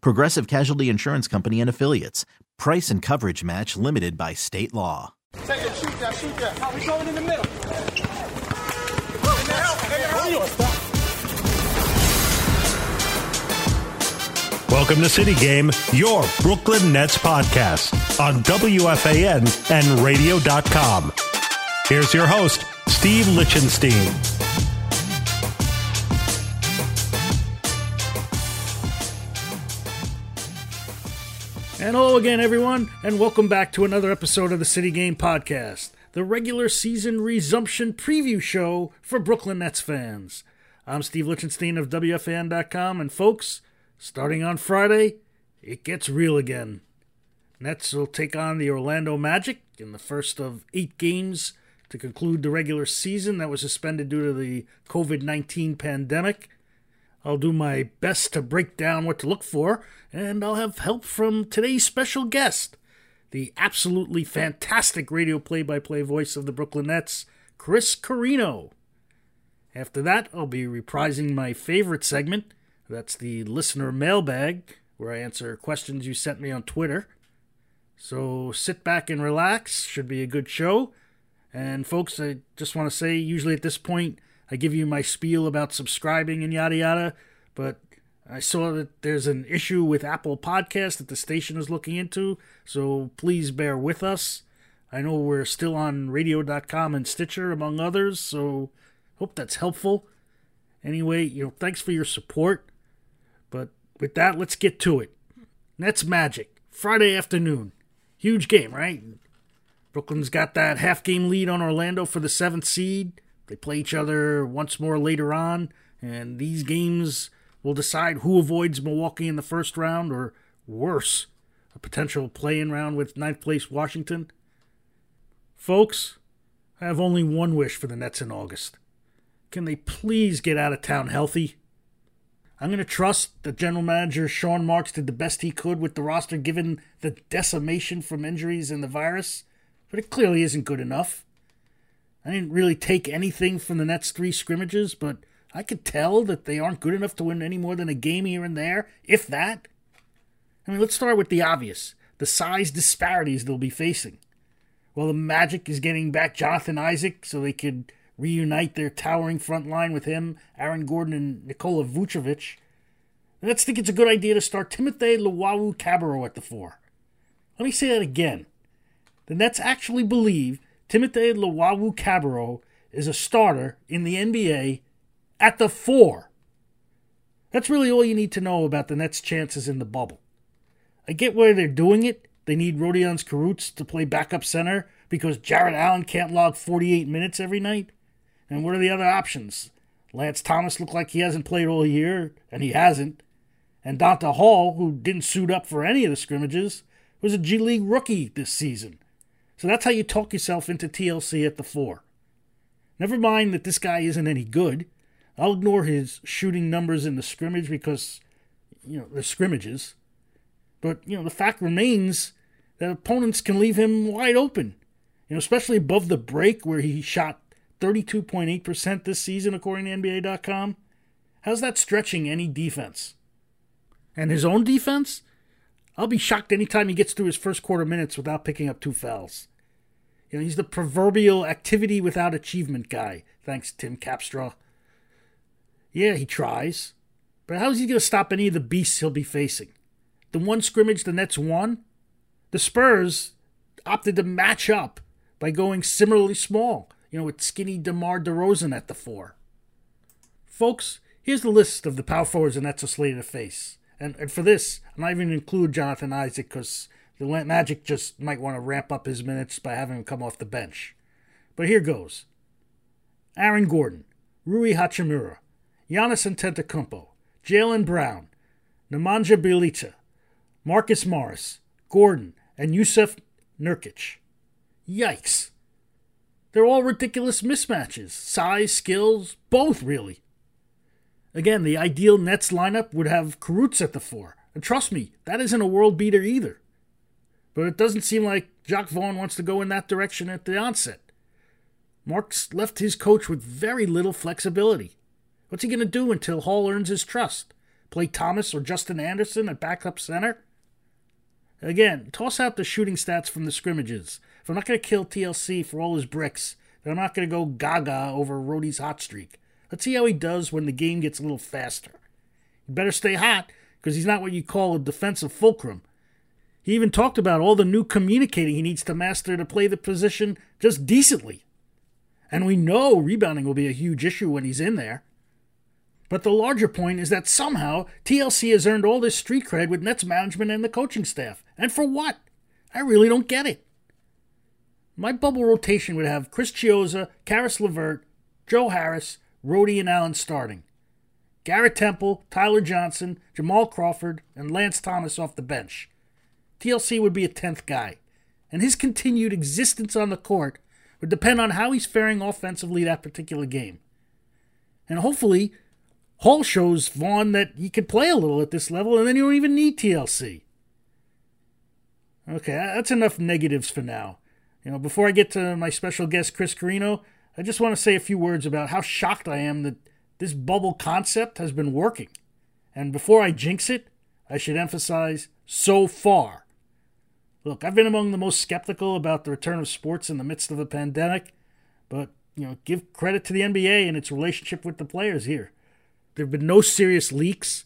Progressive Casualty Insurance Company and Affiliates. Price and coverage match limited by state law. Take it, shoot that, shoot that. How we going in the middle? Welcome to City Game, your Brooklyn Nets podcast on WFAN and radio.com. Here's your host, Steve Lichtenstein. And hello again, everyone, and welcome back to another episode of the City Game Podcast, the regular season resumption preview show for Brooklyn Nets fans. I'm Steve Lichtenstein of WFAN.com, and folks, starting on Friday, it gets real again. Nets will take on the Orlando Magic in the first of eight games to conclude the regular season that was suspended due to the COVID 19 pandemic. I'll do my best to break down what to look for, and I'll have help from today's special guest, the absolutely fantastic radio play by play voice of the Brooklyn Nets, Chris Carrino. After that, I'll be reprising my favorite segment. That's the listener mailbag, where I answer questions you sent me on Twitter. So sit back and relax, should be a good show. And folks, I just want to say, usually at this point, I give you my spiel about subscribing and yada yada, but I saw that there's an issue with Apple Podcast that the station is looking into, so please bear with us. I know we're still on radio.com and Stitcher, among others, so hope that's helpful. Anyway, you know, thanks for your support. But with that, let's get to it. Nets Magic, Friday afternoon. Huge game, right? Brooklyn's got that half game lead on Orlando for the seventh seed. They play each other once more later on, and these games will decide who avoids Milwaukee in the first round, or worse, a potential play in round with ninth place Washington. Folks, I have only one wish for the Nets in August. Can they please get out of town healthy? I'm going to trust that general manager Sean Marks did the best he could with the roster given the decimation from injuries and the virus, but it clearly isn't good enough. I didn't really take anything from the Nets' three scrimmages, but I could tell that they aren't good enough to win any more than a game here and there, if that. I mean, let's start with the obvious the size disparities they'll be facing. Well, the Magic is getting back Jonathan Isaac so they could reunite their towering front line with him, Aaron Gordon, and Nikola Vucevic. The Nets think it's a good idea to start Timothy Luwawu-Cabarrot at the four. Let me say that again. The Nets actually believe Timothy Luwawu Cabarrot is a starter in the NBA at the four. That's really all you need to know about the Nets' chances in the bubble. I get why they're doing it. They need Rodions Kurucs to play backup center because Jarrett Allen can't log 48 minutes every night. And what are the other options? Lance Thomas looked like he hasn't played all year, and he hasn't. And Donta Hall, who didn't suit up for any of the scrimmages, was a G League rookie this season. So that's how you talk yourself into TLC at the four. Never mind that this guy isn't any good. I'll ignore his shooting numbers in the scrimmage because, you know, the scrimmages. But, you know, the fact remains that opponents can leave him wide open. You know, especially above the break where he shot 32.8% this season, according to NBA.com. How's that stretching any defense? And his own defense? I'll be shocked anytime he gets through his first quarter minutes without picking up two fouls. You know, he's the proverbial activity without achievement guy, thanks Tim Capstraw. Yeah, he tries. But how's he going to stop any of the beasts he'll be facing? The one scrimmage the Nets won? The Spurs opted to match up by going similarly small, you know, with skinny DeMar DeRozan at the four. Folks, here's the list of the power forwards the Nets are slated to face. And, and for this, I'm not even include Jonathan Isaac because the Magic just might want to ramp up his minutes by having him come off the bench. But here goes. Aaron Gordon, Rui Hachimura, Giannis Antetokounmpo, Jaylen Brown, Nemanja Bjelica, Marcus Morris, Gordon, and Jusuf Nurkic. Yikes. They're all ridiculous mismatches. Size, skills, both really. Again, the ideal Nets lineup would have Kurucs at the four. And trust me, that isn't a world beater either. But it doesn't seem like Jacque Vaughn wants to go in that direction at the onset. Marks left his coach with very little flexibility. What's he going to do until Hall earns his trust? Play Thomas or Justin Anderson at backup center? Again, toss out the shooting stats from the scrimmages. If I'm not going to kill TLC for all his bricks, then I'm not going to go gaga over Rhodey's hot streak. Let's see how he does when the game gets a little faster. He better stay hot, because he's not what you call a defensive fulcrum. He even talked about all the new communicating he needs to master to play the position just decently. And we know rebounding will be a huge issue when he's in there. But the larger point is that somehow TLC has earned all this street cred with Nets management and the coaching staff. And for what? I really don't get it. My bubble rotation would have Chris Chiozza, Caris LeVert, Joe Harris, Rhodey, and Allen starting. Garrett Temple, Tyler Johnson, Jamal Crawford, and Lance Thomas off the bench. TLC would be a 10th guy, and his continued existence on the court would depend on how he's faring offensively that particular game. And hopefully, Hall shows Vaughn that he can play a little at this level, and then you don't even need TLC. Okay, that's enough negatives for now. You know, before I get to my special guest, Chris Carrino, I just want to say a few words about how shocked I am that this bubble concept has been working. And before I jinx it, I should emphasize so far. Look, I've been among the most skeptical about the return of sports in the midst of the pandemic, but you know, give credit to the NBA and its relationship with the players here. There have been no serious leaks.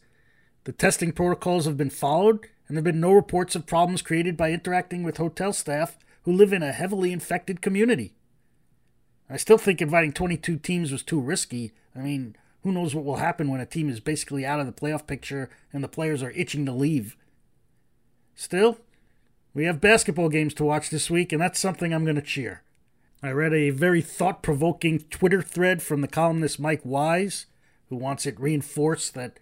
The testing protocols have been followed, and there have been no reports of problems created by interacting with hotel staff who live in a heavily infected community. I still think inviting 22 teams was too risky. I mean, who knows what will happen when a team is basically out of the playoff picture and the players are itching to leave. Still, we have basketball games to watch this week, and that's something I'm going to cheer. I read a very thought provoking Twitter thread from the columnist Mike Wise, who wants it reinforced that,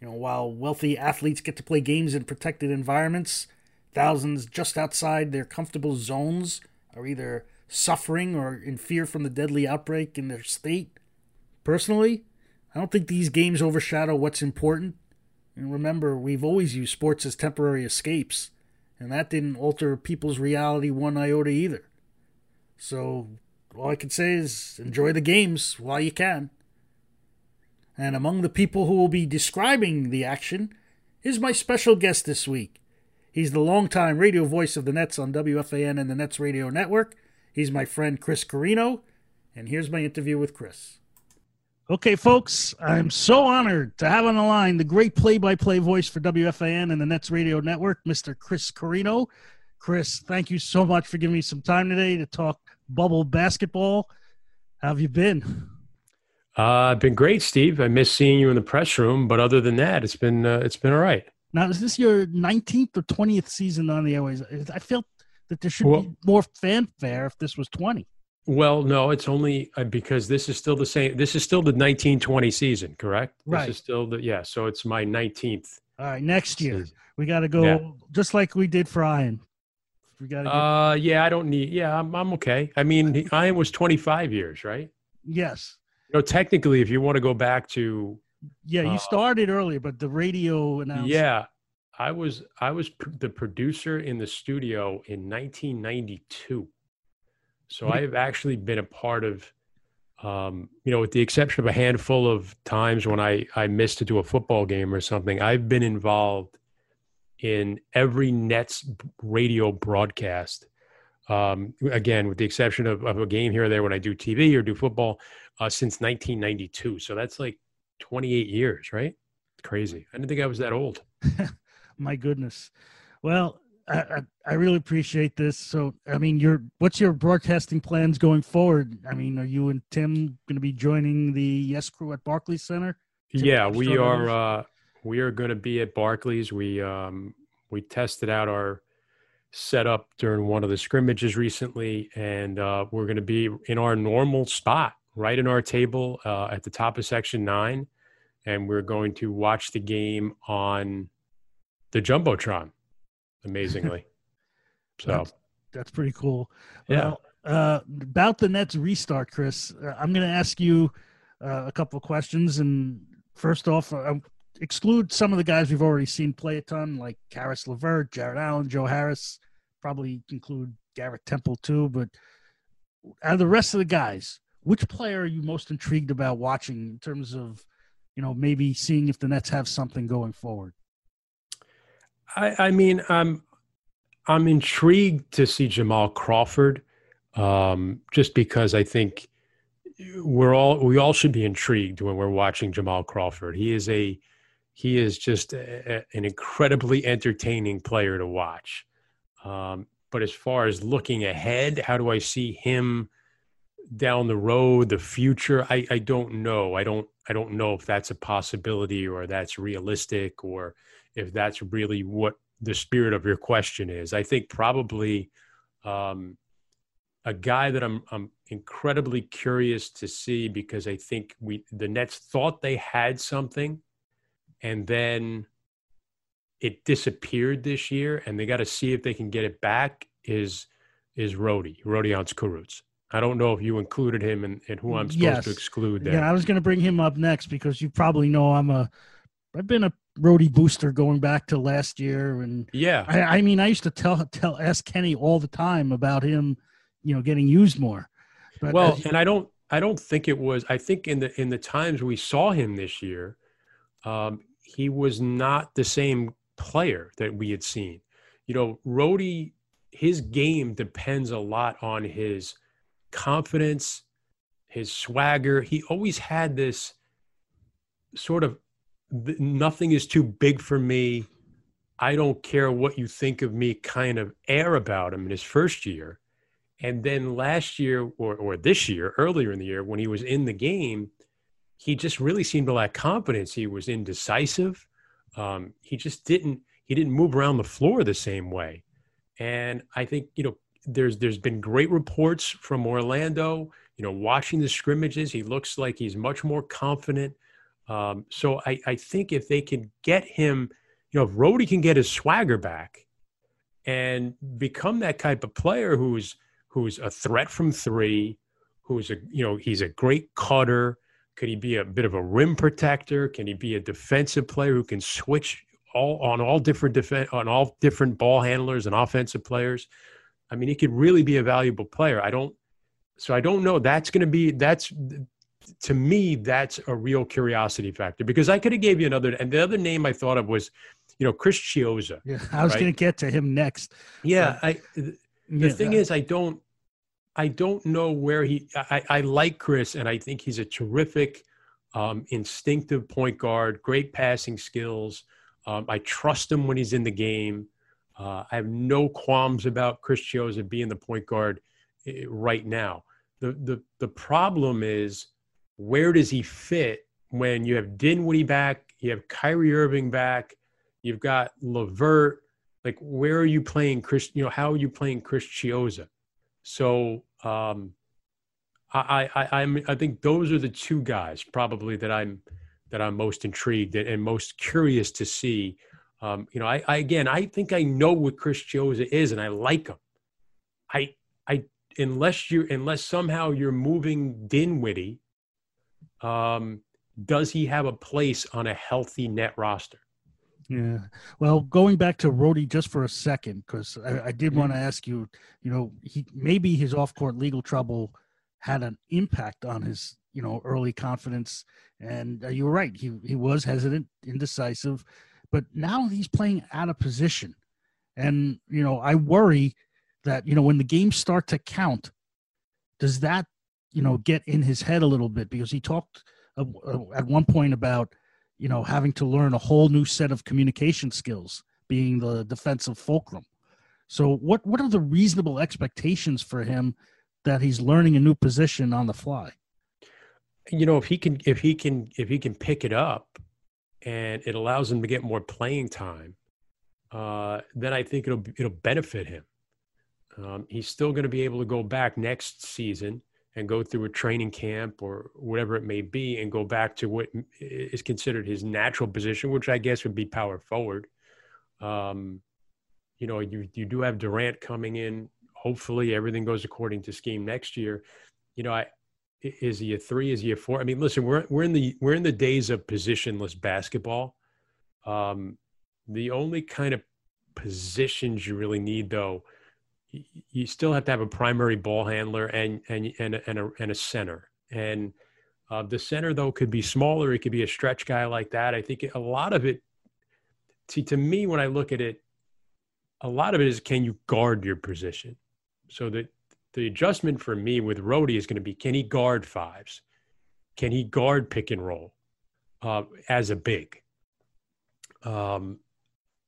you know, while wealthy athletes get to play games in protected environments, thousands just outside their comfortable zones are either suffering or in fear from the deadly outbreak in their state. Personally, I don't think these games overshadow what's important. And remember, we've always used sports as temporary escapes and that didn't alter people's reality one iota either. So all I can say is enjoy the games while you can. And among the people who will be describing the action is my special guest this week. He's the longtime radio voice of the Nets on WFAN and the Nets Radio Network. He's my friend Chris Carrino, and here's my interview with Chris. Okay, folks, I'm so honored to have on the line the great play by play voice for WFAN and the Nets Radio Network, Mr. Chris Carrino. Chris, thank you so much for giving me some time today to talk bubble basketball. How have you been? Uh, I've been great, Steve. I miss seeing you in the press room, but other than that, it's been uh, it's been all right. Now, is this your 19th or 20th season on the airways? I felt that there should well, be more fanfare if this was 20. Well, no, it's only uh, because this is still the same. This is still the 1920 season, correct? Right. This is still the yeah. So it's my 19th. All right, next year we got to go yeah. just like we did for Ian. We got to. Get... Uh, yeah, I don't need. Yeah, I'm I'm okay. I mean, Ian was 25 years, right? Yes. You know, technically, if you want to go back to. Yeah, you uh, started earlier, but the radio announced. Yeah, I was I was pr- the producer in the studio in 1992. So I've actually been a part of, um, you know, with the exception of a handful of times when I, I missed to do a football game or something, I've been involved in every Nets radio broadcast. Um, again, with the exception of, of, a game here or there when I do TV or do football uh, since 1992. So that's like 28 years, right? It's crazy. I didn't think I was that old. My goodness. Well, I, I, really appreciate this. So, I mean, your what's your broadcasting plans going forward? I mean, are you and Tim going to be joining the Yes Crew at Barclays Center? Tim Yeah, we are. Uh, we are going to be at Barclays. We um, we tested out our setup during one of the scrimmages recently, and uh, we're going to be in our normal spot, right in our table uh, at the top of section nine, and we're going to watch the game on the jumbotron. Amazingly, so That's- That's pretty cool. Yeah. Well, uh, about the Nets restart, Chris, uh, I'm going to ask you uh, a couple of questions. And first off, uh, exclude some of the guys we've already seen play a ton, like Caris LeVert, Jarrett Allen, Joe Harris. Probably include Garrett Temple too. But out of the rest of the guys, which player are you most intrigued about watching in terms of, you know, maybe seeing if the Nets have something going forward? I, I mean, I'm I'm intrigued to see Jamal Crawford, um, just because I think we're all we all should be intrigued when we're watching Jamal Crawford. He is a he is just a, an incredibly entertaining player to watch. Um, but as far as looking ahead, how do I see him down the road, the future? I, I don't know. I don't I don't know if that's a possibility or that's realistic or if that's really what the spirit of your question is. I think probably um, a guy that I'm I'm incredibly curious to see because I think we the Nets thought they had something, and then it disappeared this year, and they got to see if they can get it back. Is is Rody Rodion Kurucs? I don't know if you included him and, and who I'm supposed Yes. to exclude there. Yeah, I was going to bring him up next because you probably know I'm a, I've been a Rhodey booster going back to last year, and yeah, I, I mean I used to tell tell ask Kenny all the time about him, you know, getting used more. But well, as- and I don't I don't think it was I think in the in the times we saw him this year, um, he was not the same player that we had seen. You know, Rhodey, his game depends a lot on his confidence, his swagger. He always had this sort of nothing is too big for me. I don't care what you think of me kind of air about him in his first year. And then last year or, or this year, earlier in the year, when he was in the game, he just really seemed to lack confidence. He was indecisive. Um, he just didn't he didn't move around the floor the same way. And I think you know there's there's been great reports from Orlando. You know, watching the scrimmages, he looks like he's much more confident. Um, so I, I think if they can get him, you know, if Rhodey can get his swagger back and become that type of player who's who's a threat from three, who's a you know he's a great cutter. Could he be a bit of a rim protector? Can he be a defensive player who can switch all on all different defense on all different ball handlers and offensive players? I mean, he could really be a valuable player. I don't. So I don't know. That's going to be that's to me that's a real curiosity factor because I could have gave you another and the other name I thought of was, you know, Chris Chiozza. yeah, I was right. going to get to him next. Yeah, I the Yeah, thing is I don't I don't know where he I, I like Chris and I think he's a terrific um, instinctive point guard, great passing skills. Um, I trust him when he's in the game. Uh, I have no qualms about Chris Chiozza being the point guard eh, right now. The the the problem is where does he fit when you have Dinwiddie back, you have Kyrie Irving back, you've got Levert. Like, where are you playing Chris? You know, how are you playing Chris Chiozza? So, um, I, I, I'm, I think those are the two guys probably that I'm, that I'm most intrigued and, and most curious to see. Um, you know, I, I, again, I think I know what Chris Chiozza is, and I like him. I, I, unless you, unless somehow you're moving Dinwiddie, um, does he have a place on a healthy net roster? Yeah. Well, going back to Rhodey just for a second, because I, I did want to ask you, you know, he maybe his off-court legal trouble had an impact on his, you know, early confidence. And uh, you were right; he he was hesitant, indecisive, but now he's playing out of position, and you know, I worry that you know when the games start to count, does that you know get in his head a little bit because he talked at one point about you know, having to learn a whole new set of communication skills, being the defensive fulcrum. So what what are the reasonable expectations for him that he's learning a new position on the fly? You know, if he can if he can if he can pick it up and it allows him to get more playing time, uh, then I think it'll it'll benefit him. Um, he's still going to be able to go back next season and go through a training camp or whatever it may be and go back to what is considered his natural position, which I guess would be power forward. Um, you know, you you do have Durant coming in. Hopefully, everything goes according to scheme next year. You know, I is he a three? Is he a four? I mean, listen, we're we're in the we're in the days of positionless basketball. Um, the only kind of positions you really need, though, you still have to have a primary ball handler and and and and a, and a center. And uh, the center, though, could be smaller. It could be a stretch guy like that. I think a lot of it. See, to me, when I look at it, a lot of it is can you guard your position? So that the adjustment for me with Rhodey is going to be can he guard fives? Can he guard pick and roll uh, as a big? Um,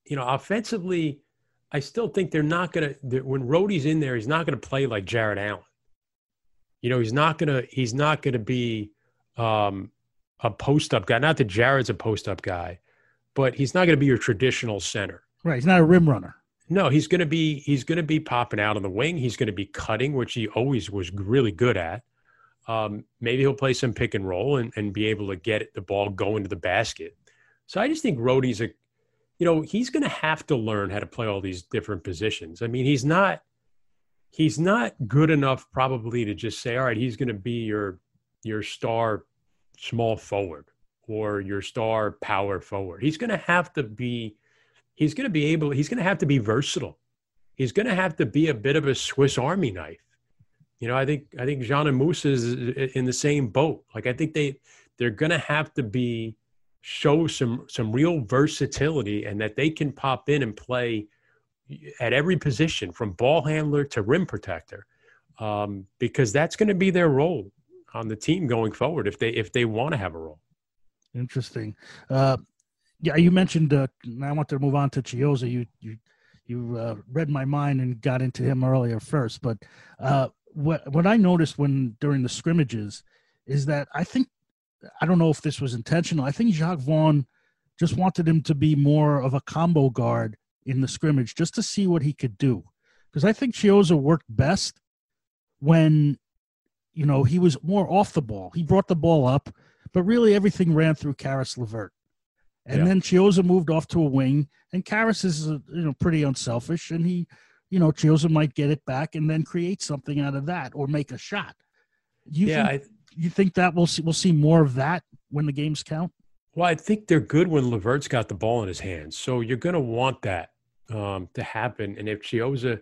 you know, offensively, I still think they're not going to. When Rhodey's in there, he's not going to play like Jarrett Allen. You know, he's not going to. He's not going to be um, a post up guy. Not that Jarrett's a post up guy, but he's not going to be your traditional center. Right. He's not a rim runner. No, he's going to be he's going to be popping out on the wing. He's going to be cutting, which he always was really good at. Um, maybe he'll play some pick and roll and, and be able to get the ball going to the basket. So I just think Rhodey's a, you know, he's going to have to learn how to play all these different positions. I mean, he's not he's not good enough probably to just say, all right, he's going to be your your star small forward or your star power forward. He's going to have to be he's going to be able, he's going to have to be versatile. He's going to have to be a bit of a Swiss Army knife. You know, I think I think Dzanan Musa is in the same boat. Like I think they they're going to have to be show some some real versatility and that they can pop in and play at every position from ball handler to rim protector um, because that's going to be their role on the team going forward if they if they want to have a role. Interesting. Uh, yeah, you mentioned. Uh, I want to move on to Chiozza. You you you uh, read my mind and got into him earlier first, but uh, what what I noticed when during the scrimmages is that I think I don't know if this was intentional. I think Jacque Vaughn just wanted him to be more of a combo guard in the scrimmage just to see what he could do, because I think Chiozza worked best when you know he was more off the ball. He brought the ball up, but really everything ran through Caris LeVert. And yeah. then Chiozza moved off to a wing, and Caris is uh, you know pretty unselfish, and he, you know, Chiozza might get it back and then create something out of that or make a shot. You yeah, think, I, you think that we'll see we'll see more of that when the games count? Well, I think they're good when LeVert's got the ball in his hands, so you're going to want that um, to happen. And if Chiozza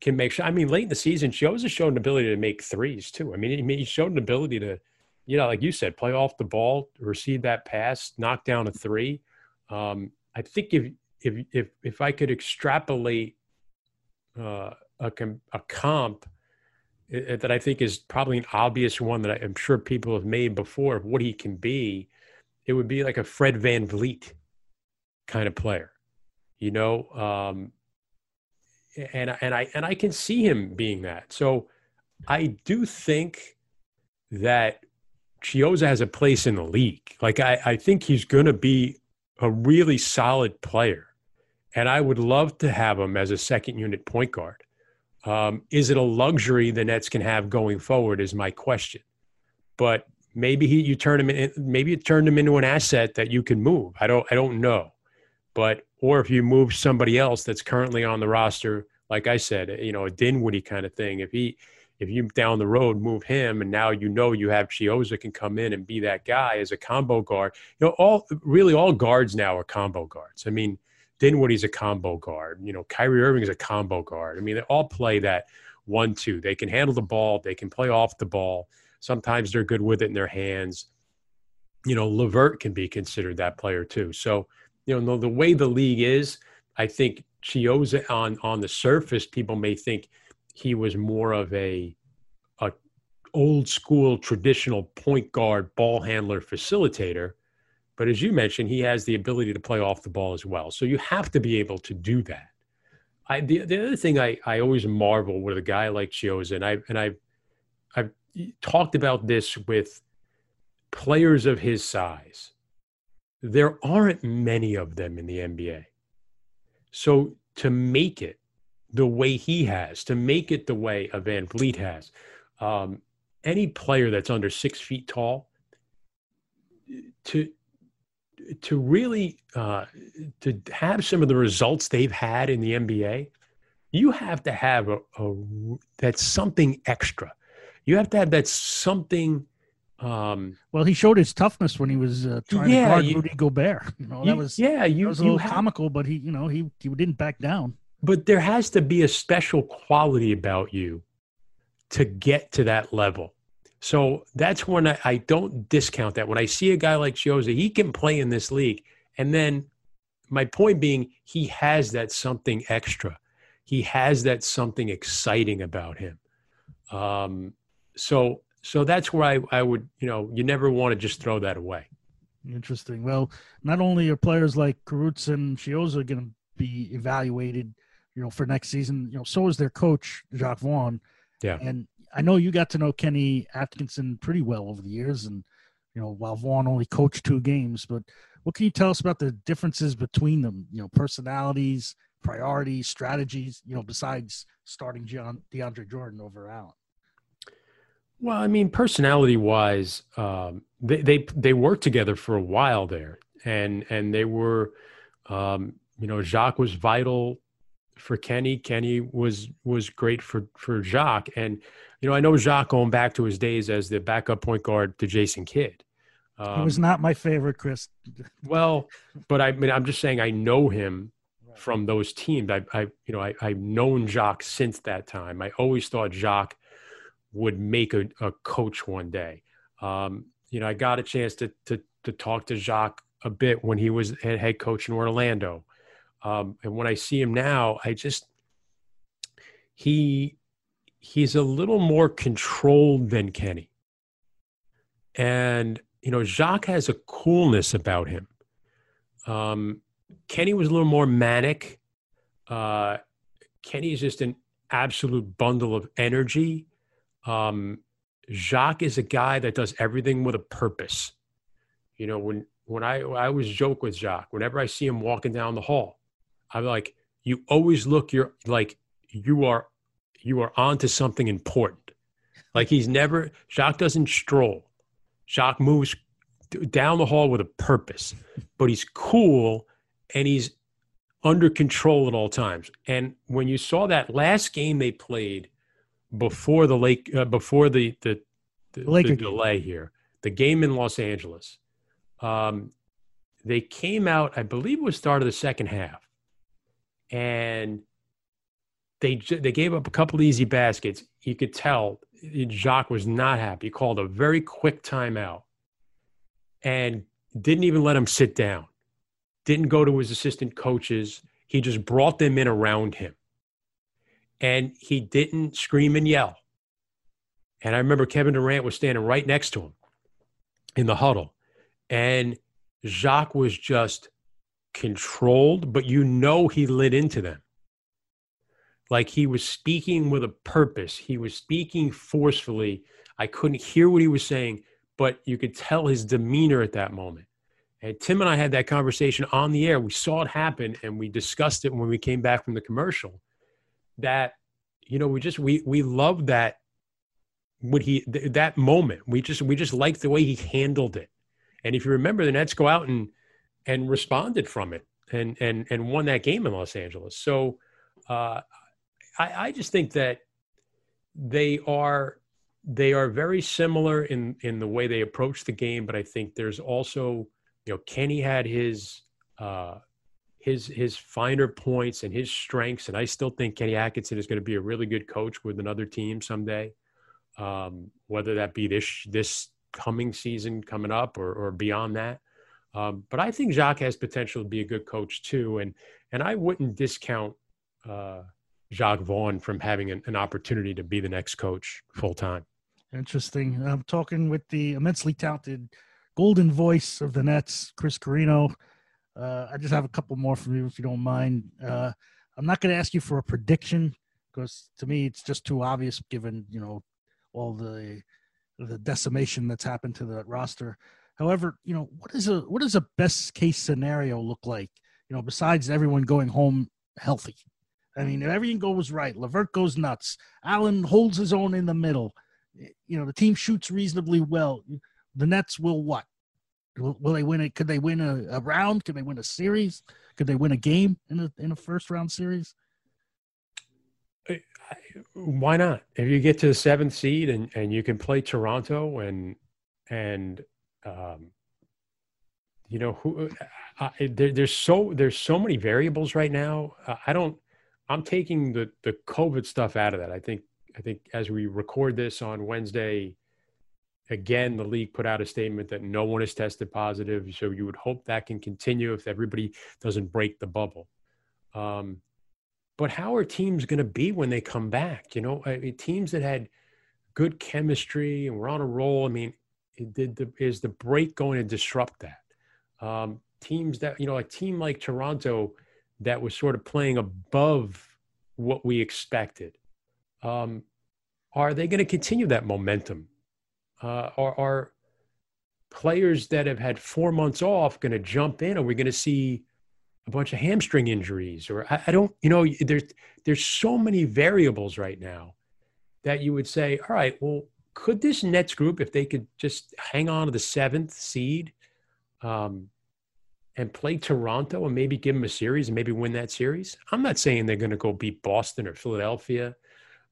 can make, sure I mean, late in the season, Chiozza showed an ability to make threes too. I mean, he showed an ability to you know, like you said, play off the ball, receive that pass, knock down a three. Um, I think if if if if I could extrapolate uh, a a comp that I think is probably an obvious one that I'm sure people have made before of what he can be, it would be like a Fred VanVleet kind of player, you know. Um, and and I and I can see him being that. So I do think that Chiozza has a place in the league. Like I, I think he's going to be a really solid player, and I would love to have him as a second unit point guard. Um, is it a luxury the Nets can have going forward? Is my question. But maybe he, you turn him in, maybe you turned him into an asset that you can move. I don't I don't know, but or if you move somebody else that's currently on the roster, like I said, you know, a Dinwiddie kind of thing. If he if you down the road move him and now you know you have Chiozza can come in and be that guy as a combo guard. You know, all really all guards now are combo guards. I mean, Dinwiddie's a combo guard. You know, Kyrie Irving is a combo guard. I mean, they all play that one two. They can handle the ball. They can play off the ball. Sometimes they're good with it in their hands. You know, LeVert can be considered that player too. So, you know, the, the way the league is, I think Chiozza on on the surface, people may think he was more of a, a old school traditional point guard ball handler facilitator but as you mentioned he has the ability to play off the ball as well so you have to be able to do that I the, the other thing I, I always marvel with a guy like Chiozza, and I and I've I've talked about this with players of his size. There aren't many of them in the NBA. So to make it the way he has, to make it the way a Van Vleet has, um, any player that's under six feet tall, to to really uh, to have some of the results they've had in the NBA, you have to have a, a that's something extra. You have to have that something. Um, well, he showed his toughness when he was uh, trying Yeah, to guard you- Rudy Gobert. You know, you- that was yeah, you, that was a little have- comical, but he, you know, he he didn't back down. but there has to be a special quality about you to get to that level. So that's when I, I don't discount that. When I see a guy like Jose, he can play in this league. And then my point being, he has that something extra. He has that something exciting about him. Um, so so that's where I, I would, you know, you never want to just throw that away. Interesting. Well, not only are players like Kurucs and Chiozza going to be evaluated, you know, for next season, you know, so is their coach Jacque Vaughn. Yeah. And I know you got to know Kenny Atkinson pretty well over the years, and you know, while Vaughn only coached two games, but what can you tell us about the differences between them? You know, personalities, priorities, strategies. You know, besides starting Gian, DeAndre Jordan over Allen. Well, I mean, personality wise, um, they, they they worked together for a while there, and and they were, um, you know, Jacque was vital for Kenny. Kenny was was great for for Jacque, and you know, I know Jacque going back to his days as the backup point guard to Jason Kidd. Um, he was not my favorite, Chris. well, but I mean, I'm just saying I know him from those teams. I, I you know, I, I've known Jacque since that time. I always thought Jacque would make a, a coach one day. Um, you know, I got a chance to, to, to talk to Jacque a bit when he was head head coach in Orlando. Um, and when I see him now, I just, he, he's a little more controlled than Kenny. And, you know, Jacque has a coolness about him. Um, Kenny was a little more manic. Uh, Kenny is just an absolute bundle of energy. Um, Jacque is a guy that does everything with a purpose. You know, when when I I always joke with Jacque, whenever I see him walking down the hall, I'm like, you always look you're like you are you are onto something important. Like he's never Jacque doesn't stroll. Jacque moves down the hall with a purpose, but he's cool and he's under control at all times. And when you saw that last game they played before the lake, uh, before the the, the, Laker the delay here, the game in Los Angeles, um, they came out. I believe it was start of the second half, and they they gave up a couple easy baskets. You could tell eh, Jacque was not happy. He called a very quick timeout, and didn't even let him sit down didn't go to his assistant coaches. He just brought them in around him. And he didn't scream and yell. And I remember Kevin Durant was standing right next to him in the huddle. And Jacque was just controlled, but you know he lit into them. Like he was speaking with a purpose, he was speaking forcefully. I couldn't hear what he was saying, but you could tell his demeanor at that moment. And Tim and I had that conversation on the air. We saw it happen and we discussed it when we came back from the commercial. That, you know, we just we we love that when he th- that moment. We just we just liked the way he handled it. And if you remember, the Nets go out and and responded from it and and and won that game in Los Angeles. So uh, I, I just think that they are they are very similar in in the way they approach the game, but I think there's also you know Kenny had his uh, his his finer points and his strengths, and I still think Kenny Atkinson is going to be a really good coach with another team someday, um, whether that be this this coming season coming up or or beyond that. Um, but I think Jacque has potential to be a good coach too, and and I wouldn't discount uh, Jacque Vaughn from having an, an opportunity to be the next coach full time. Interesting. I'm talking with the immensely talented golden voice of the Nets, Chris Carrino. Uh, I just have a couple more from you, if you don't mind. Uh, I'm not going to ask you for a prediction because to me it's just too obvious given you know all the the decimation that's happened to the roster. However, you know what is a what does a best case scenario look like? You know, besides everyone going home healthy. I mean, if everything goes right, Levert goes nuts. Allen holds his own in the middle. You know, the team shoots reasonably well. The Nets will what? Will, will they win it? Could they win a, a round? Could they win a series? Could they win a game in a in a first round series? Why not? If you get to the seventh seed and, and you can play Toronto and and um, you know who uh, there, there's so there's so many variables right now. Uh, I don't. I'm taking the the COVID stuff out of that. I think I think as we record this on Wednesday, again the league put out a statement that no one has tested positive. So you would hope that can continue if everybody doesn't break the bubble. Um, but how are teams going to be when they come back? You know, I mean, teams that had good chemistry and were on a roll. I mean, did the, is the break going to disrupt that? Um, teams that you know, a team like Toronto that was sort of playing above what we expected. Um, are they going to continue that momentum? Uh, are, are players that have had four months off going to jump in? Are we going to see a bunch of hamstring injuries or I, I, don't you know there's there's so many variables right now that you would say all right well could this nets group if they could just hang on to the seventh seed um, and play toronto and maybe give them a series and maybe win that series i'm not saying they're going to go beat boston or philadelphia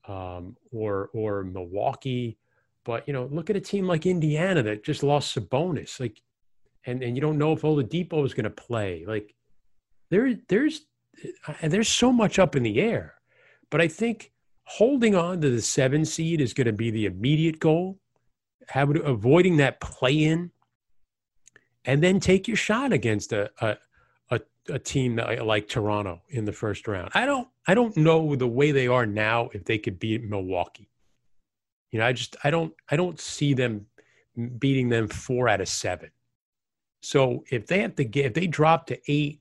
um, or or milwaukee but you know look at a team like indiana that just lost Sabonis like and and you don't know if Oladipo is going to play like there there's uh, there's so much up in the air. But I think holding on to the seven seed is going to be the immediate goal. Have, avoiding that play in, and then take your shot against a, a a, a team that, like Toronto in the first round. I don't I don't know the way they are now if they could beat Milwaukee. You know, I just I don't I don't see them beating them four out of seven. So if they have to get if they drop to eight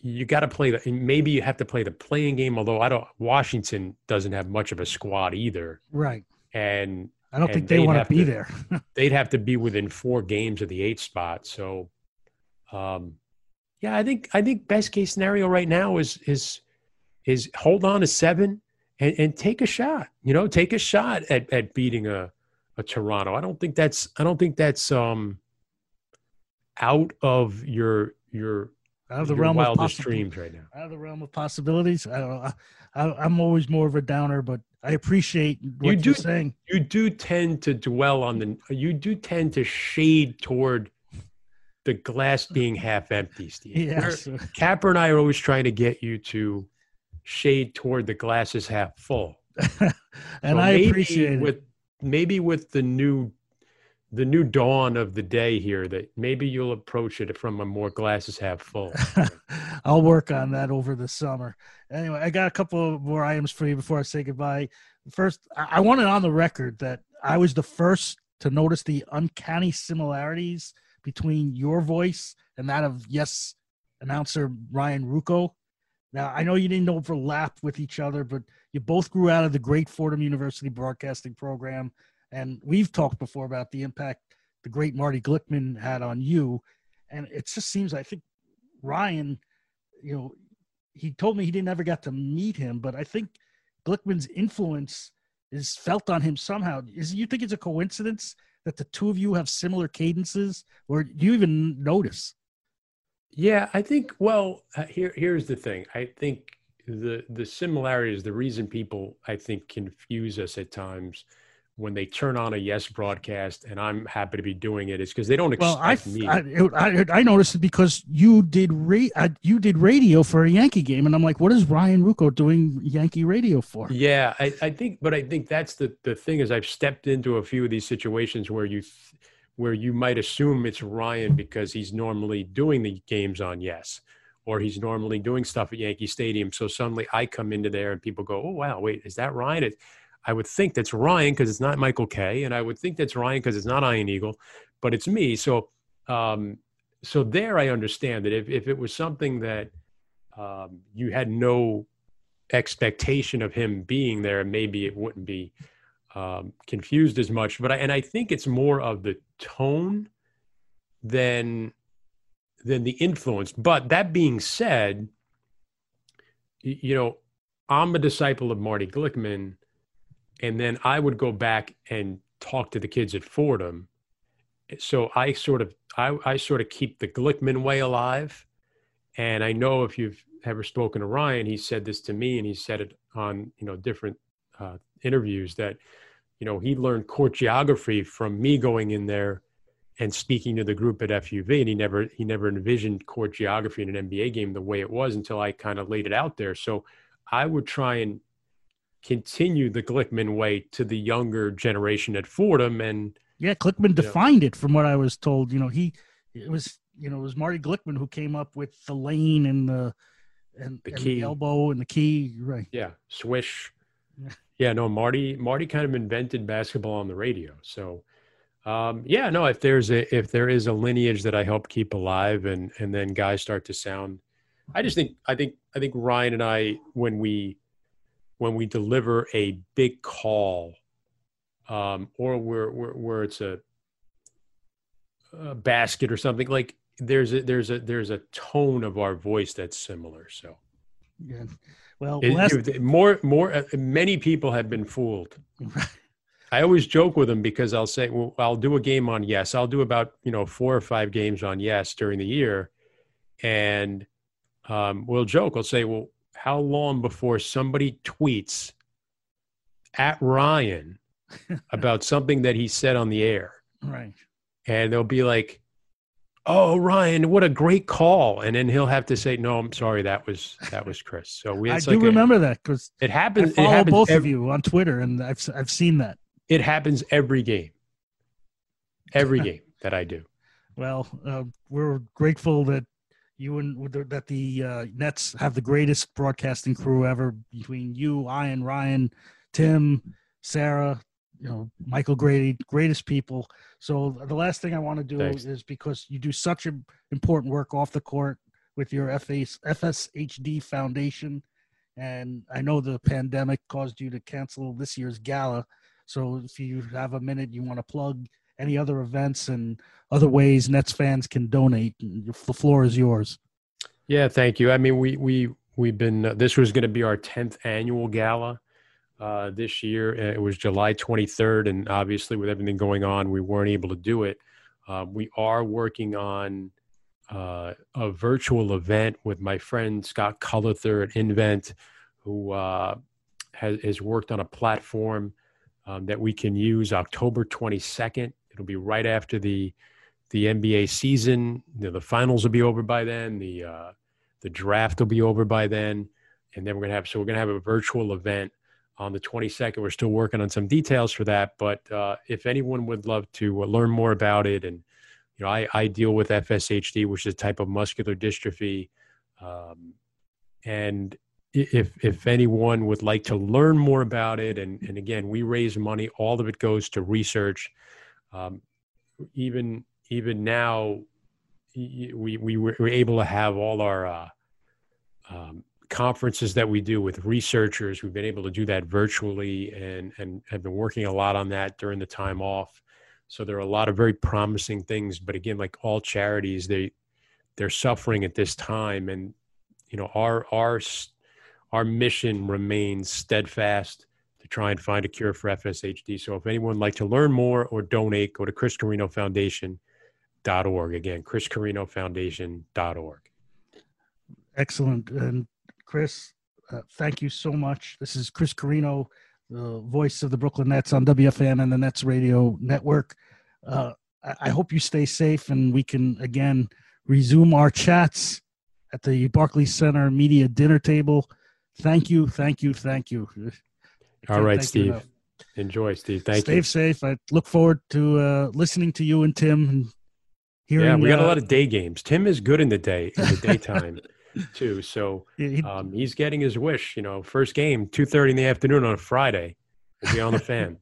you got to play the maybe you have to play the playing game although i don't washington doesn't have much of a squad either right and i don't and think they want to be there. they'd have to be within four games of the eight spot so um yeah i think i think best case scenario right now is is is hold on to seven and, and take a shot you know take a shot at at beating a a toronto. I don't think that's i don't think that's um out of your your out of the realm of wildest dreams right now. Out of the realm of possibilities. I don't know. I, am always more of a downer, but I appreciate what you do, are saying. You do tend to dwell on the. You do tend to shade toward the glass being half empty, Steve. Yes. Capper and I are always trying to get you to shade toward the glass is half full. and so I appreciate with, it. Maybe with the new the new dawn of the day here that maybe you'll approach it from a more glasses half full. I'll work on that over the summer. Anyway, I got a couple more items for you before I say goodbye. First, I want it on the record that I was the first to notice the uncanny similarities between your voice and that of yes announcer Ryan Ruocco. Now, I know you didn't overlap with each other, but you both grew out of the great Fordham University broadcasting program and we've talked before about the impact the great Marty Glickman had on you. And it just seems, I think Ryan, you know, he told me he didn't ever get to meet him, but I think Glickman's influence is felt on him somehow. Is you think it's a coincidence that the two of you have similar cadences, or do you even notice? Yeah, I think. Well, uh, here here's the thing. I think the the similarity is the reason people I think confuse us at times when they turn on a yes broadcast and i'm happy to be doing it is because they don't expect well, me. I, I, I noticed it because you did ra- uh, you did radio for a yankee game and i'm like what is ryan ruocco doing yankee radio for? Yeah I, I think but i think that's the the thing is i've stepped into a few of these situations where you where you might assume it's ryan because he's normally doing the games on yes or he's normally doing stuff at yankee stadium. So suddenly i come into there and people go oh wow wait is that ryan? It, I would think that's Ryan because it's not Michael Kay, and I would think that's Ryan because it's not Ian Eagle, but it's me. So, um, so there I understand that if if it was something that um, you had no expectation of him being there, maybe it wouldn't be um, confused as much. But I, and I think it's more of the tone than than the influence. But that being said, you know, I'm a disciple of Marty Glickman, and then I would go back and talk to the kids at Fordham. So I sort of I, I sort of keep the Glickman way alive. And I know if you've ever spoken to Ryan, he said this to me, and he said it on you know different uh, interviews that you know he learned court geography from me going in there and speaking to the group at FUV, and he never he never envisioned court geography in an NBA game the way it was until I kind of laid it out there. So I would try and continue the Glickman way to the younger generation at Fordham, and yeah, Glickman defined know. it from what I was told. You know, he it was you know it was Marty Glickman who came up with the lane and the and the and key the elbow and the key, right? Yeah, swish. Yeah, no, Marty. Marty kind of invented basketball on the radio. So, um, yeah, no. If there's a if there is a lineage that I help keep alive, and and then guys start to sound, I just think I think I think Ryan and I when we when we deliver a big call, um, or where where, where it's a, a basket or something like there's a there's a there's a tone of our voice that's similar. So, yeah. Well, it, last... it, more more uh, many people have been fooled. I always joke with them because I'll say, well, I'll do a game on yes. I'll do about you know four or five games on yes during the year, and um, we'll joke. I'll say, well, how long before somebody tweets at Ryan about something that he said on the air? Right. And they'll be like, oh Ryan, what a great call, and then he'll have to say, no, I'm sorry, that was that was Chris. So we, I do like remember a, that because it happens. I follow it happens both every, of you on Twitter, and I've I've seen that. It happens every game, every game that I do. Well, uh, we're grateful that you and that the uh, Nets have the greatest broadcasting crew ever between you, I, and Ryan, Tim, Sarah, you know Michael Grady, greatest people. So the last thing I want to do Thanks. is because you do such important work off the court with your FAS, FSHD Foundation, and I know the pandemic caused you to cancel this year's gala. So if you have a minute, you want to plug any other events and other ways Nets fans can donate, the floor is yours. Yeah, thank you. I mean, we we we've been. Uh, this was going to be our tenth annual gala uh, this year. It was July 23rd, and obviously, with everything going on, we weren't able to do it. Uh, we are working on uh, a virtual event with my friend Scott Cullither at Invent, who uh, has, has, worked on a platform um, that we can use October 22nd. It'll be right after the the NBA season. You know, the finals will be over by then. The uh, the draft will be over by then, and then we're gonna have so we're gonna have a virtual event on the 22nd. We're still working on some details for that, but uh, if anyone would love to uh, learn more about it, and you know, I, I deal with FSHD, which is a type of muscular dystrophy, um, and if if anyone would like to learn more about it, and and again, we raise money. All of it goes to research. Um, even even now, we we were able to have all our uh, um, conferences that we do with researchers. We've been able to do that virtually and, and have been working a lot on that during the time off. So there are a lot of very promising things. But again, like all charities, they they're suffering at this time, and you know our our our mission remains steadfast try and find a cure for FSHD. So if anyone would like to learn more or donate, go to Chris Carrino Foundation.org. Again, Chris Carrino Foundation.org. Excellent. And Chris. Uh, thank you so much. This is Chris Carrino, the voice of the Brooklyn Nets on WFAN and the Nets Radio Network. Uh, I hope you stay safe and we can again resume our chats at the Barclays Center Media Dinner Table. Thank you, thank you, thank you. All right, Steve. Enjoy, Steve. Thank Stay you. Stay safe. I look forward to uh, listening to you and Tim and hearing. Yeah, we got uh, a lot of day games. Tim is good in the day, in the daytime. too. So um, he's getting his wish. You know, first game, two thirty in the afternoon on a Friday. We'll be on the fan.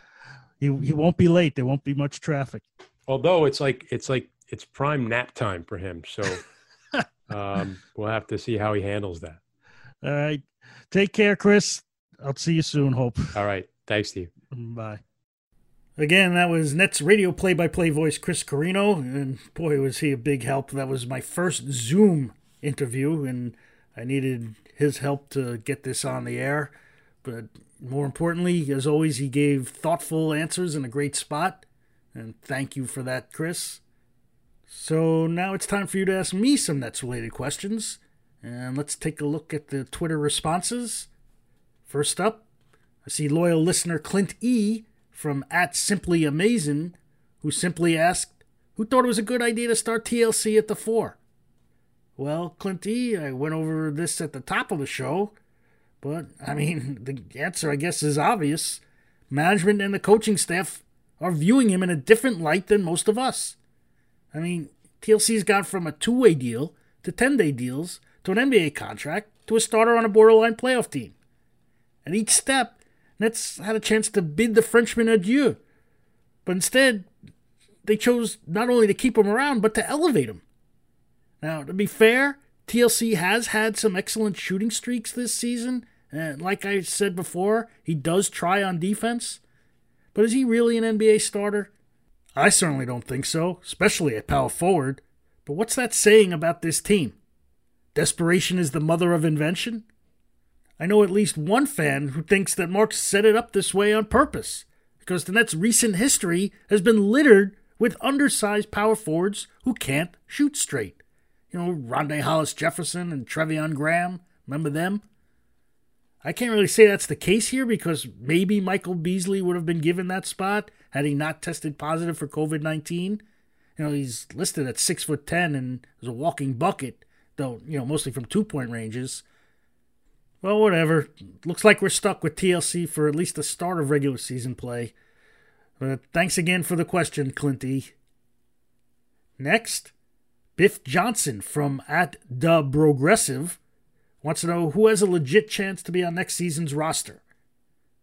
he he won't be late. There won't be much traffic. Although it's like it's like it's prime nap time for him. So um, we'll have to see how he handles that. All right. Take care, Chris. I'll see you soon, Hope. All right. Thanks, Steve. Bye. Again, that was Nets radio play by play voice Chris Carrino. And boy, was he a big help. That was my first Zoom interview, and I needed his help to get this on the air. But more importantly, as always, he gave thoughtful answers in a great spot. And thank you for that, Chris. So now it's time for you to ask me some Nets related questions. And let's take a look at the Twitter responses. First up, I see loyal listener Clint E from at Simply Amazing, who simply asked, Who thought it was a good idea to start TLC at the four? Well, Clint E, I went over this at the top of the show, but I mean, the answer, I guess, is obvious. Management and the coaching staff are viewing him in a different light than most of us. I mean, TLC's gone from a two way deal to 10 day deals to an NBA contract to a starter on a borderline playoff team. And each step, Nets had a chance to bid the Frenchman adieu. But instead, they chose not only to keep him around, but to elevate him. Now, to be fair, TLC has had some excellent shooting streaks this season. And like I said before, he does try on defense. But is he really an NBA starter? I certainly don't think so, especially at power forward. But what's that saying about this team? Desperation is the mother of invention? I know at least one fan who thinks that Mark set it up this way on purpose, because the Nets' recent history has been littered with undersized power forwards who can't shoot straight. You know, Rondae Hollis Jefferson and Treveon Graham. Remember them? I can't really say that's the case here because maybe Michael Beasley would have been given that spot had he not tested positive for COVID 19. You know, he's listed at six foot ten and is a walking bucket, though, you know, mostly from two point ranges. Well, whatever. Looks like we're stuck with TLC for at least the start of regular season play. But thanks again for the question, Clinty. Next, Biff Johnson from at the Progressive wants to know who has a legit chance to be on next season's roster.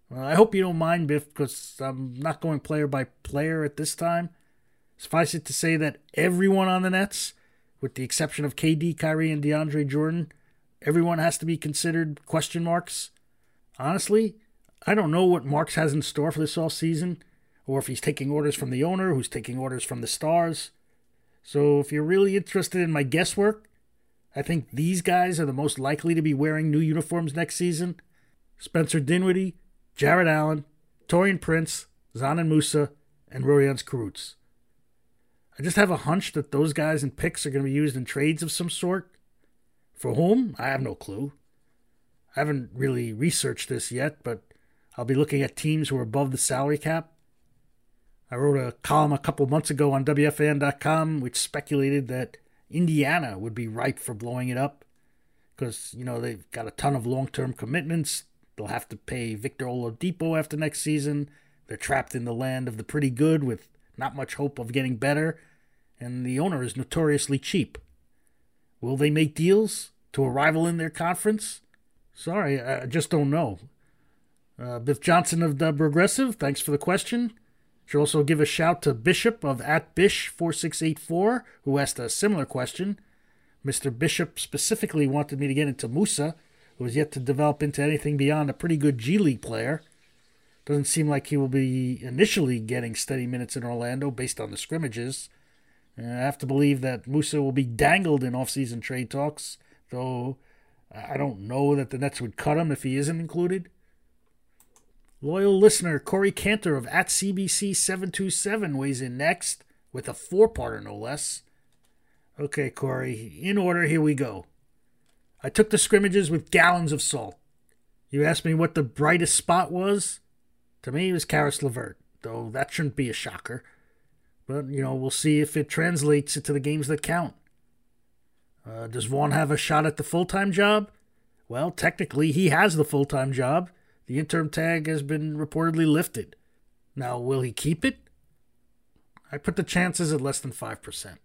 Well, I hope you don't mind, Biff, because I'm not going player by player at this time. Suffice it to say that everyone on the Nets, with the exception of KD, Kyrie, and DeAndre Jordan, everyone has to be considered question marks. Honestly, I don't know what Marks has in store for this off season, or if he's taking orders from the owner, who's taking orders from the stars. So if you're really interested in my guesswork, I think these guys are the most likely to be wearing new uniforms next season. Spencer Dinwiddie, Jarrett Allen, Taurean Prince, Dzanan Musa, and Rodions Kurucs. I just have a hunch that those guys and picks are going to be used in trades of some sort. For whom? I have no clue. I haven't really researched this yet, but I'll be looking at teams who are above the salary cap. I wrote a column a couple months ago on WFAN.com which speculated that Indiana would be ripe for blowing it up because, you know, they've got a ton of long term commitments. They'll have to pay Victor Oladipo after next season. They're trapped in the land of the pretty good with not much hope of getting better, and the owner is notoriously cheap. Will they make deals to a rival in their conference? Sorry, I just don't know. Uh, Biff Johnson of the Progressive, thanks for the question. Should also give a shout to Bishop of at Bish4684, who asked a similar question. Mr. Bishop specifically wanted me to get into Musa, who has yet to develop into anything beyond a pretty good G League player. Doesn't seem like he will be initially getting steady minutes in Orlando based on the scrimmages. I have to believe that Musa will be dangled in offseason trade talks, though I don't know that the Nets would cut him if he isn't included. Loyal listener Corey Cantor of at CBC727 weighs in next with a four parter, no less. Okay, Corey, in order, here we go. I took the scrimmages with gallons of salt. You asked me what the brightest spot was? To me, it was Caris LeVert, though that shouldn't be a shocker. But, you know, we'll see if it translates into the games that count. Uh, does Vaughn have a shot at the full time job? Well, technically, he has the full time job. The interim tag has been reportedly lifted. Now, will he keep it? I put the chances at less than 5%.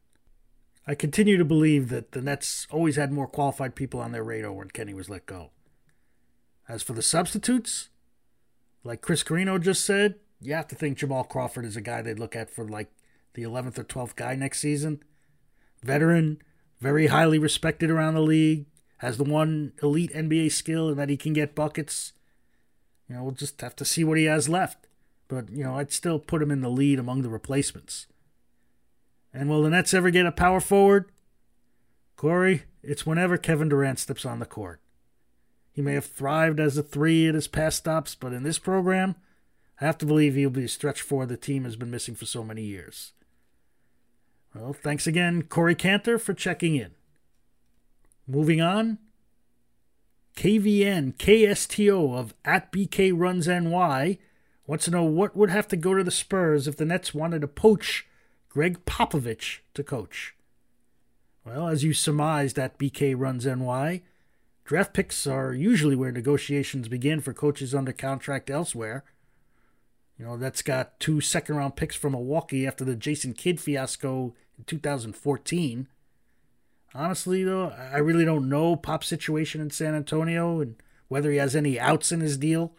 I continue to believe that the Nets always had more qualified people on their radar when Kenny was let go. As for the substitutes, like Chris Carrino just said, you have to think Jamal Crawford is a guy they'd look at for like the 11th or 12th guy next season. Veteran, very highly respected around the league, has the one elite NBA skill and that he can get buckets. You know, we'll just have to see what he has left. But, you know, I'd still put him in the lead among the replacements. And will the Nets ever get a power forward? Corey, it's whenever Kevin Durant steps on the court. He may have thrived as a three at his past stops, but in this program, I have to believe he'll be a stretch four the team has been missing for so many years. Well, thanks again, Corey Cantor, for checking in. Moving on, KVN KSTO of at BK Runs NY wants to know what would have to go to the Spurs if the Nets wanted to poach Gregg Popovich to coach. Well, as you surmised at BK Runs NY, draft picks are usually where negotiations begin for coaches under contract elsewhere. You know, that's got two second round picks from Milwaukee after the Jason Kidd fiasco in 2014. Honestly, though, I really don't know Pop's situation in San Antonio and whether he has any outs in his deal.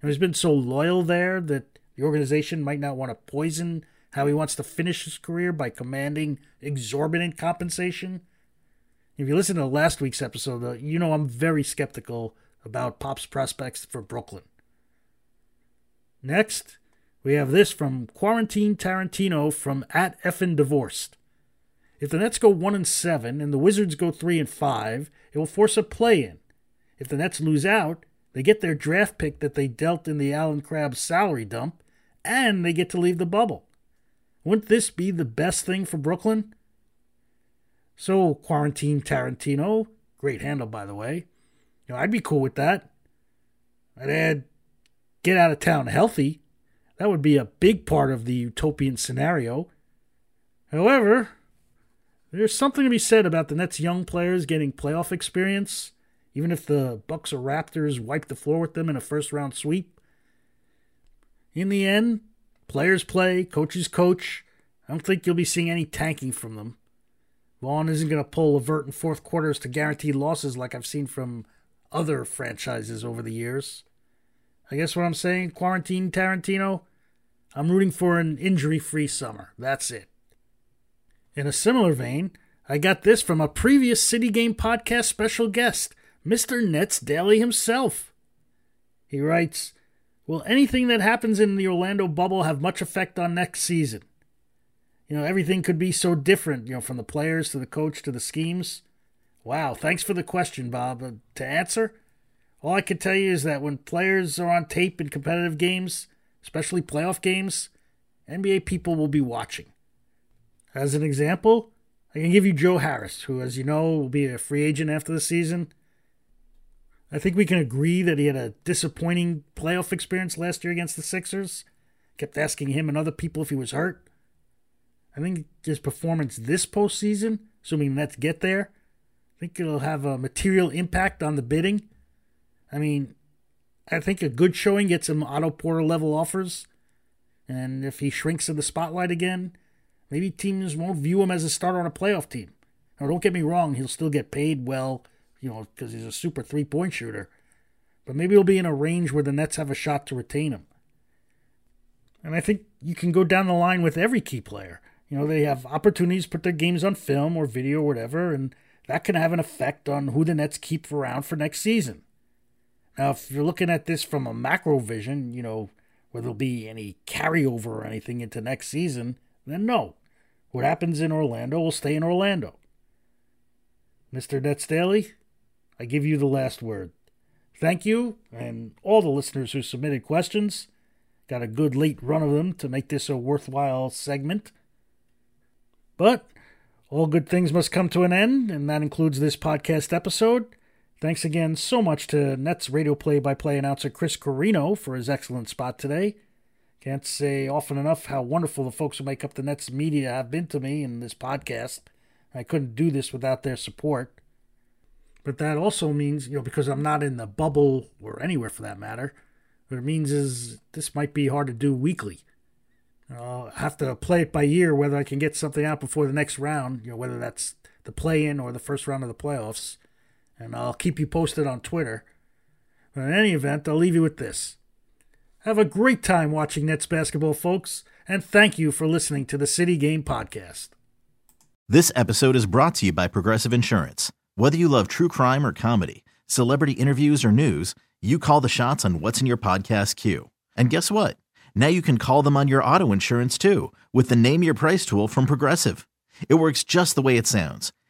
And he's been so loyal there that the organization might not want to poison how he wants to finish his career by commanding exorbitant compensation. If you listen to last week's episode, you know I'm very skeptical about Pop's prospects for Brooklyn. Next, we have this from Quarantine Tarantino from at effin divorced. If the Nets go one and seven and the Wizards go three and five, it will force a play-in. If the Nets lose out, they get their draft pick that they dealt in the Allen Crabbe salary dump, and they get to leave the bubble. Wouldn't this be the best thing for Brooklyn? So, Quarantine Tarantino, great handle by the way. You know, I'd be cool with that. I'd add get out of town healthy. That would be a big part of the utopian scenario. However, there's something to be said about the Nets' young players getting playoff experience, even if the Bucks or Raptors wipe the floor with them in a first-round sweep. In the end, players play, coaches coach. I don't think you'll be seeing any tanking from them. Vaughn isn't going to pull LeVert in fourth quarters to guarantee losses like I've seen from other franchises over the years. I guess what I'm saying, quarantine Tarantino, I'm rooting for an injury free summer. That's it. In a similar vein, I got this from a previous City Game podcast special guest, Mr. Nets Daily himself. He writes, Will anything that happens in the Orlando bubble have much effect on next season? You know, everything could be so different, you know, from the players to the coach to the schemes. Wow, thanks for the question, Bob. Uh, to answer, all I can tell you is that when players are on tape in competitive games, especially playoff games, NBA people will be watching. As an example, I can give you Joe Harris, who, as you know, will be a free agent after the season. I think we can agree that he had a disappointing playoff experience last year against the Sixers. Kept asking him and other people if he was hurt. I think his performance this postseason, assuming Nets get there, I think it'll have a material impact on the bidding. I mean, I think a good showing gets him Otto Porter level offers. And if he shrinks in the spotlight again, maybe teams won't view him as a starter on a playoff team. Now, don't get me wrong, he'll still get paid well, you know, because he's a super three point shooter. But maybe he'll be in a range where the Nets have a shot to retain him. And I think you can go down the line with every key player. You know, they have opportunities to put their games on film or video or whatever, and that can have an effect on who the Nets keep around for next season. Now, if you're looking at this from a macro vision, you know, where there'll be any carryover or anything into next season, then no. What happens in Orlando will stay in Orlando. Mr. Nets Daily, I give you the last word. Thank you, and all the listeners who submitted questions. Got a good late run of them to make this a worthwhile segment. But all good things must come to an end, and that includes this podcast episode. Thanks again so much to Nets radio play by play announcer Chris Carrino for his excellent spot today. Can't say often enough how wonderful the folks who make up the Nets media have been to me in this podcast. I couldn't do this without their support. But that also means, you know, because I'm not in the bubble or anywhere for that matter, what it means is this might be hard to do weekly. I'll have to play it by ear whether I can get something out before the next round, you know, whether that's the play in or the first round of the playoffs and I'll keep you posted on Twitter. But in any event, I'll leave you with this. Have a great time watching Nets basketball, folks, and thank you for listening to the City Game Podcast. This episode is brought to you by Progressive Insurance. Whether you love true crime or comedy, celebrity interviews or news, you call the shots on what's in your podcast queue. And guess what? Now you can call them on your auto insurance too with the Name Your Price tool from Progressive. It works just the way it sounds.